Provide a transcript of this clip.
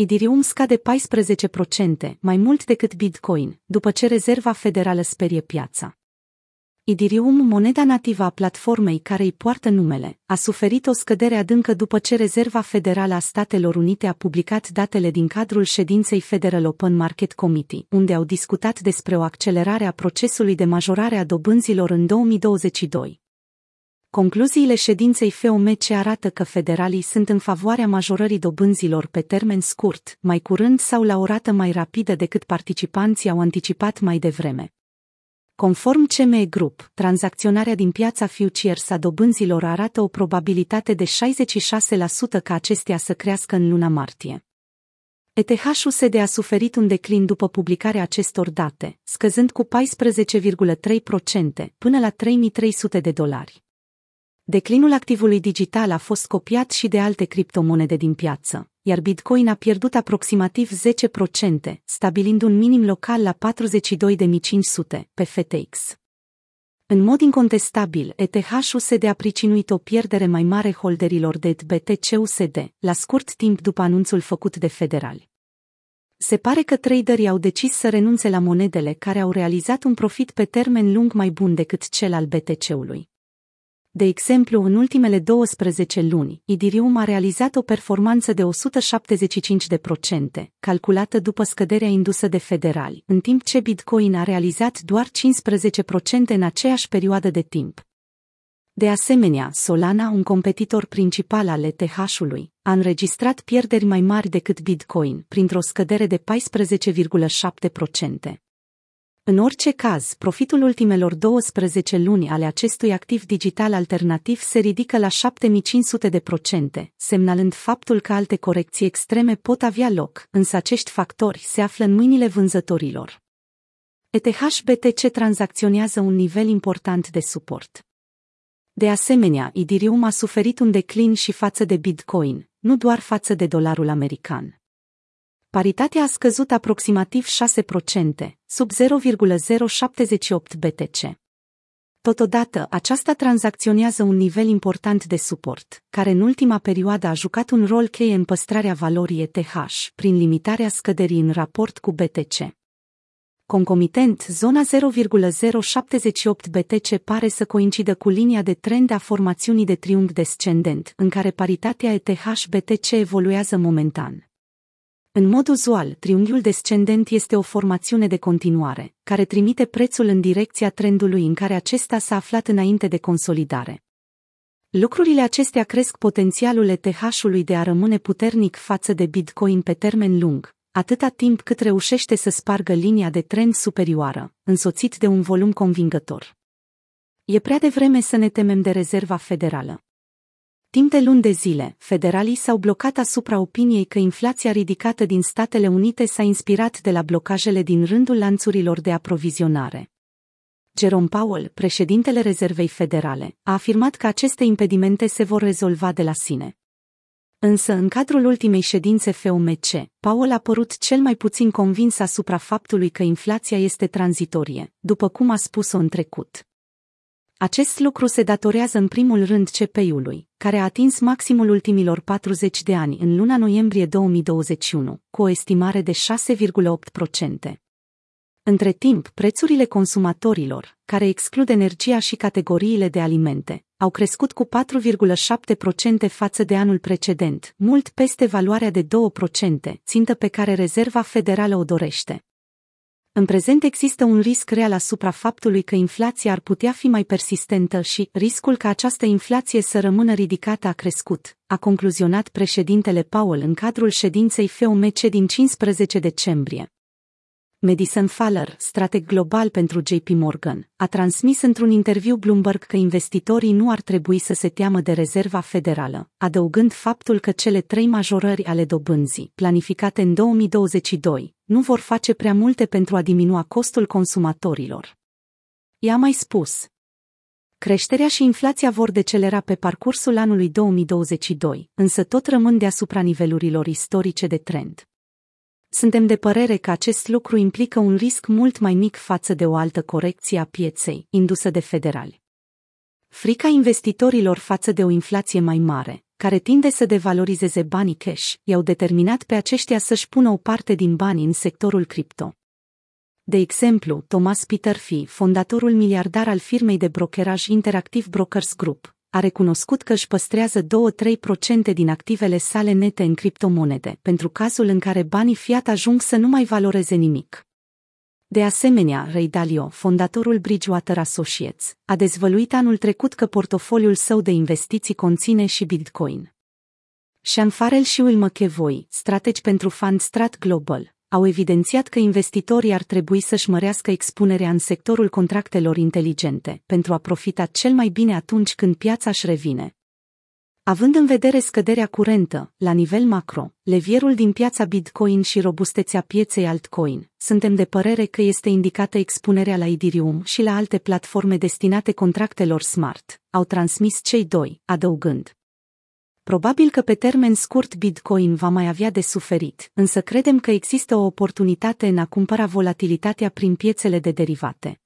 Ethereum scade 14%, mai mult decât Bitcoin, după ce Rezerva Federală sperie piața. Ethereum, moneda nativă a platformei care îi poartă numele, a suferit o scădere adâncă după ce Rezerva Federală a Statelor Unite a publicat datele din cadrul ședinței Federal Open Market Committee, unde au discutat despre o accelerare a procesului de majorare a dobânzilor în 2022. Concluziile ședinței FOMC arată că federalii sunt în favoarea majorării dobânzilor pe termen scurt, mai curând sau la o rată mai rapidă decât participanții au anticipat mai devreme. Conform CME Group, tranzacționarea din piața futures a dobânzilor arată o probabilitate de 66% ca acestea să crească în luna martie. ETH-USD a suferit un declin după publicarea acestor date, scăzând cu 14,3% până la 3300 de dolari. Declinul activului digital a fost copiat și de alte criptomonede din piață, iar Bitcoin a pierdut aproximativ 10%, stabilind un minim local la 42.500 pe FTX. În mod incontestabil, ETH-USD a pricinuit o pierdere mai mare holderilor de BTC-USD, la scurt timp după anunțul făcut de federali. Se pare că traderii au decis să renunțe la monedele care au realizat un profit pe termen lung mai bun decât cel al BTC-ului. De exemplu, în ultimele 12 luni, Ethereum a realizat o performanță de 175%, calculată după scăderea indusă de federali, în timp ce Bitcoin a realizat doar 15% în aceeași perioadă de timp. De asemenea, Solana, un competitor principal al ETH-ului, a înregistrat pierderi mai mari decât Bitcoin, printr-o scădere de 14,7%. În orice caz, profitul ultimelor 12 luni ale acestui activ digital alternativ se ridică la 7500 de procente, semnalând faptul că alte corecții extreme pot avea loc, însă acești factori se află în mâinile vânzătorilor. ETH-BTC tranzacționează un nivel important de suport. De asemenea, Ethereum a suferit un declin și față de Bitcoin, nu doar față de dolarul american paritatea a scăzut aproximativ 6%, sub 0,078 BTC. Totodată, aceasta tranzacționează un nivel important de suport, care în ultima perioadă a jucat un rol cheie în păstrarea valorii ETH, prin limitarea scăderii în raport cu BTC. Concomitent, zona 0,078 BTC pare să coincidă cu linia de trend a formațiunii de triunghi descendent, în care paritatea ETH-BTC evoluează momentan. În mod uzual, triunghiul descendent este o formațiune de continuare, care trimite prețul în direcția trendului în care acesta s-a aflat înainte de consolidare. Lucrurile acestea cresc potențialul ETH-ului de a rămâne puternic față de Bitcoin pe termen lung, atâta timp cât reușește să spargă linia de trend superioară, însoțit de un volum convingător. E prea devreme să ne temem de rezerva federală. Timp de luni de zile, federalii s-au blocat asupra opiniei că inflația ridicată din Statele Unite s-a inspirat de la blocajele din rândul lanțurilor de aprovizionare. Jerome Powell, președintele Rezervei Federale, a afirmat că aceste impedimente se vor rezolva de la sine. Însă, în cadrul ultimei ședințe FOMC, Powell a părut cel mai puțin convins asupra faptului că inflația este tranzitorie, după cum a spus-o în trecut. Acest lucru se datorează în primul rând CPI-ului, care a atins maximul ultimilor 40 de ani în luna noiembrie 2021, cu o estimare de 6,8%. Între timp, prețurile consumatorilor, care exclud energia și categoriile de alimente, au crescut cu 4,7% față de anul precedent, mult peste valoarea de 2%, țintă pe care Rezerva Federală o dorește. În prezent există un risc real asupra faptului că inflația ar putea fi mai persistentă și riscul ca această inflație să rămână ridicată a crescut, a concluzionat președintele Powell în cadrul ședinței FOMC din 15 decembrie. Madison Faller, strateg global pentru JP Morgan, a transmis într-un interviu Bloomberg că investitorii nu ar trebui să se teamă de rezerva federală, adăugând faptul că cele trei majorări ale dobânzii, planificate în 2022, nu vor face prea multe pentru a diminua costul consumatorilor. I-a mai spus. Creșterea și inflația vor decelera pe parcursul anului 2022, însă tot rămân deasupra nivelurilor istorice de trend. Suntem de părere că acest lucru implică un risc mult mai mic față de o altă corecție a pieței, indusă de federali. Frica investitorilor față de o inflație mai mare, care tinde să devalorizeze banii cash, i-au determinat pe aceștia să-și pună o parte din bani în sectorul cripto. De exemplu, Thomas Peter Fee, fondatorul miliardar al firmei de brokeraj Interactive Brokers Group, a recunoscut că își păstrează 2-3% din activele sale nete în criptomonede, pentru cazul în care banii fiat ajung să nu mai valoreze nimic. De asemenea, Ray Dalio, fondatorul Bridgewater Associates, a dezvăluit anul trecut că portofoliul său de investiții conține și Bitcoin. Sean Farrell și Will McEvoy, strategi pentru Fund Strat Global, au evidențiat că investitorii ar trebui să-și mărească expunerea în sectorul contractelor inteligente pentru a profita cel mai bine atunci când piața își revine. Având în vedere scăderea curentă, la nivel macro, levierul din piața Bitcoin și robustețea pieței altcoin, suntem de părere că este indicată expunerea la Ethereum și la alte platforme destinate contractelor smart, au transmis cei doi, adăugând. Probabil că pe termen scurt Bitcoin va mai avea de suferit, însă credem că există o oportunitate în a cumpăra volatilitatea prin piețele de derivate.